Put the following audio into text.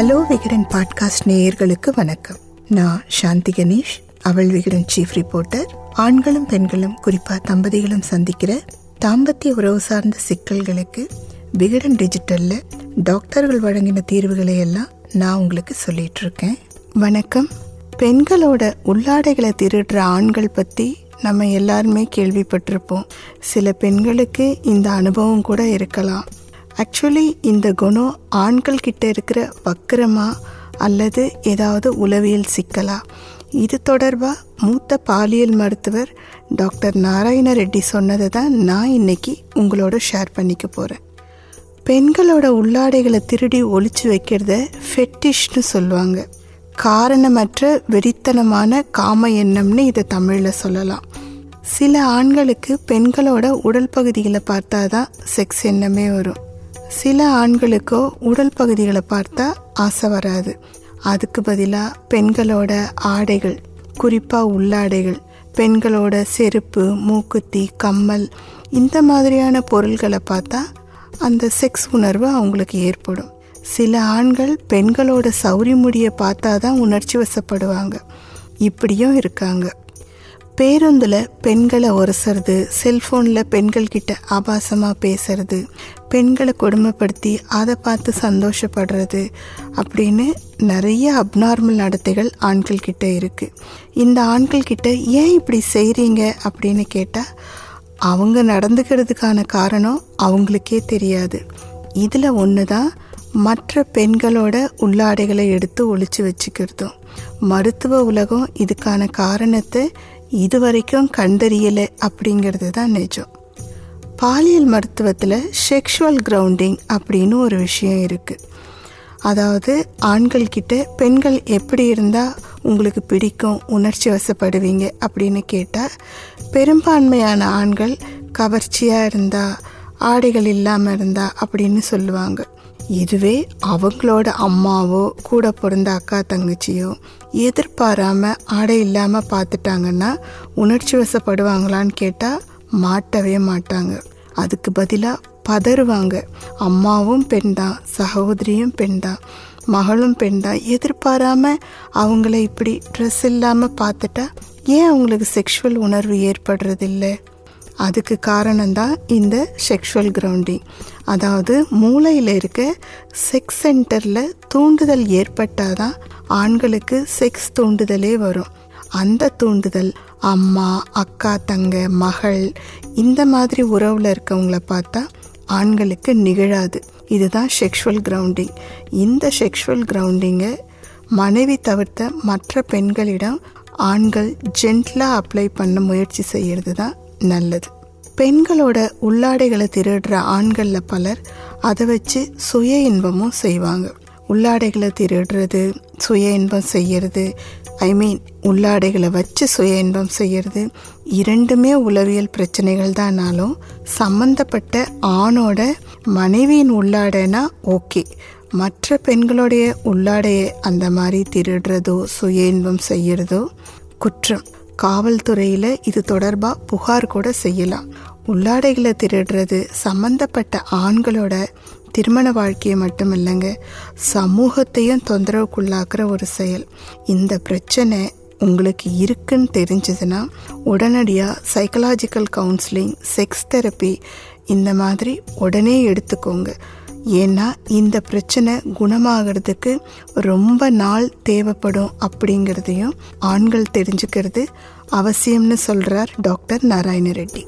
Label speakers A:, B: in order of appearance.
A: Hello Vikatan podcast நேயர்களுக்கு வணக்கம். நான் சாந்தி கணேஷ் அவள் விகடன் சீஃப் ரிப்போர்ட்டர் ஆண்களும் பெண்களும் குறிப்பா தம்பதிகளும் சந்திக்கிற தாம்பத்திய உறவு சார்ந்த சிக்கல்களுக்கு விகடன் டிஜிட்டல்ல டாக்டர்கள் வழங்கின தீர்வுகளை எல்லாம் நான் உங்களுக்கு சொல்லிட்டு இருக்கேன். வணக்கம். பெண்களோட உள்ளாடைகளை திருடுற ஆண்கள் பத்தி நம்ம எல்லாருமே கேள்விப்பட்டிருப்போம். சில பெண்களுக்கு இந்த அனுபவம் கூட இருக்கலாம். ஆக்சுவலி இந்த குணம் ஆண்கள் கிட்ட இருக்கிற வக்கரமா அல்லது ஏதாவது உளவியல் சிக்கலா? இது தொடர்பாக மூத்த பாலியல் மருத்துவர் டாக்டர் நாராயண ரெட்டி சொன்னதை தான் நான் இன்னைக்கு உங்களோட ஷேர் பண்ணிக்க போகிறேன் பெண்களோட உள்ளாடைகளை திருடி ஒழிச்சு வைக்கிறத ஃபெட்டிஷ்னு சொல்லுவாங்க. காரணமற்ற வெறித்தனமான காம எண்ணம்னு இதை தமிழில் சொல்லலாம். சில ஆண்களுக்கு பெண்களோட உடல் பகுதிகளை பார்த்தா தான் செக்ஸ் எண்ணமே வரும். சில ஆண்களுக்கோ உடல் பகுதிகளை பார்த்தா ஆசை வராது. அதுக்கு பதிலாக பெண்களோட ஆடைகள் குறிப்பாக உள்ளாடைகள் பெண்களோட செருப்பு மூக்குத்தி கம்மல் இந்த மாதிரியான பொருள்களை பார்த்தா அந்த செக்ஸ் உணர்வு அவங்களுக்கு ஏற்படும். சில ஆண்கள் பெண்களோட சௌரி முடியை பார்த்தா தான் உணர்ச்சி வசப்படுவாங்க. இப்படியும் இருக்காங்க. பேருந்தில் பெண்களை ஒரசுறது செல்ஃபோனில் பெண்கள் கிட்ட ஆபாசமாக பேசுறது பெண்களை கொடுமைப்படுத்தி அதை பார்த்து சந்தோஷப்படுறது அப்படின்னு நிறைய அப்நார்மல் நடத்தைகள் ஆண்கள் கிட்ட இருக்குது இந்த ஆண்கள் கிட்ட ஏன் இப்படி செய்கிறீங்க அப்படின்னு கேட்டால் அவங்க நடந்துக்கிறதுக்கான காரணம் அவங்களுக்கே தெரியாது. இதில் ஒன்று தான் மற்ற பெண்களோட உள்ளாடைகளை எடுத்து ஒழிச்சு வச்சுக்கிறதும். மருத்துவ உலகம் இதுக்கான காரணத்தை இதுவரைக்கும் கண்டறியலை அப்படிங்கிறது தான் நிஜம். பாலியல் மருத்துவத்தில் செக்ஷுவல் கிரவுண்டிங் அப்படின்னு ஒரு விஷயம் இருக்குது அதாவது ஆண்கள்கிட்ட பெண்கள் எப்படி இருந்தால் உங்களுக்கு பிடிக்கும் உணர்ச்சி வசப்படுவீங்க அப்படின்னு கேட்டால் பெரும்பான்மையான ஆண்கள் கவர்ச்சியாக இருந்தால் ஆடைகள் இல்லாமல் இருந்தால் அப்படின்னு சொல்லுவாங்க. இதுவே அவங்களோட அம்மாவோ கூட பிறந்த அக்கா தங்கச்சியோ எதிர்பாராம ஆடை இல்லாமல் பார்த்துட்டாங்கன்னா உணர்ச்சி வசப்படுவாங்களான்னு கேட்டால் மாட்டவே மாட்டாங்க. அதுக்கு பதிலாக பதறுவாங்க. அம்மாவும் பெண் தான் சகோதரியும் பெண் தான் மகளும் பெண் தான் எதிர்பாராம அவங்கள இப்படி ட்ரெஸ் இல்லாமல் பார்த்துட்டா ஏன் அவங்களுக்கு செக்ஷுவல் உணர்வு ஏற்படுறதில்லை? அதுக்கு காரணம்தான் இந்த செக்ஷுவல் கிரவுண்டிங் அதாவது மூளையில் இருக்க செக்ஸ் சென்டரில் தூண்டுதல் ஏற்பட்டால் தான் ஆண்களுக்கு செக்ஸ் தூண்டுதலே வரும். அந்த தூண்டுதல் அம்மா அக்கா தங்க மகள் இந்த மாதிரி உறவில் இருக்கவங்கள பார்த்தா ஆண்களுக்கு நிகழாது. இதுதான் செக்ஷுவல் கிரவுண்டிங் இந்த செக்ஷுவல் கிரவுண்டிங்கை மனைவி தவிர்த்த மற்ற பெண்களிடம் ஆண்கள் ஜென்ட்லாக அப்ளை பண்ண முயற்சி செய்கிறது தான் நல்லது. பெண்களோட உள்ளாடைகளை திருடுற ஆண்களில் பலர் அதை வச்சு சுய இன்பமும் செய்வாங்க. உள்ளாடைகளை திருடுறது சுய இன்பம் செய்யறது ஐ மீன் உள்ளாடைகளை வச்சு சுய இன்பம் செய்யறது இரண்டுமே உளவியல் பிரச்சனைகள் தானாலும் சம்மந்தப்பட்ட ஆணோட மனைவியின் உள்ளாடைனா ஓகே. மற்ற பெண்களுடைய உள்ளாடையை அந்த மாதிரி திருடுறதோ சுய இன்பம் செய்யறதோ குற்றம். காவல்துறையில் இது தொடர்பாக புகார் கூட செய்யலாம். உள்ளாடைகளை திருடுறது சம்பந்தப்பட்ட ஆண்களோட திருமண வாழ்க்கையை மட்டும் இல்லைங்க சமூகத்தையும் தொந்தரவுக்குள்ளாக்குற ஒரு செயல். இந்த பிரச்சனை உங்களுக்கு இருக்குன்னு தெரிஞ்சதுன்னா உடனடியாக சைக்கலாஜிக்கல் கவுன்சிலிங் செக்ஸ் தெரப்பி இந்த மாதிரி உடனே எடுத்துக்கோங்க. ஏன்னா இந்த பிரச்சனை குணமாகிறதுக்கு ரொம்ப நாள் தேவைப்படும் அப்படிங்கிறதையும் ஆண்கள் தெரிஞ்சுக்கிறது அவசியம்னு சொல்கிறார் டாக்டர் நாராயண ரெட்டி.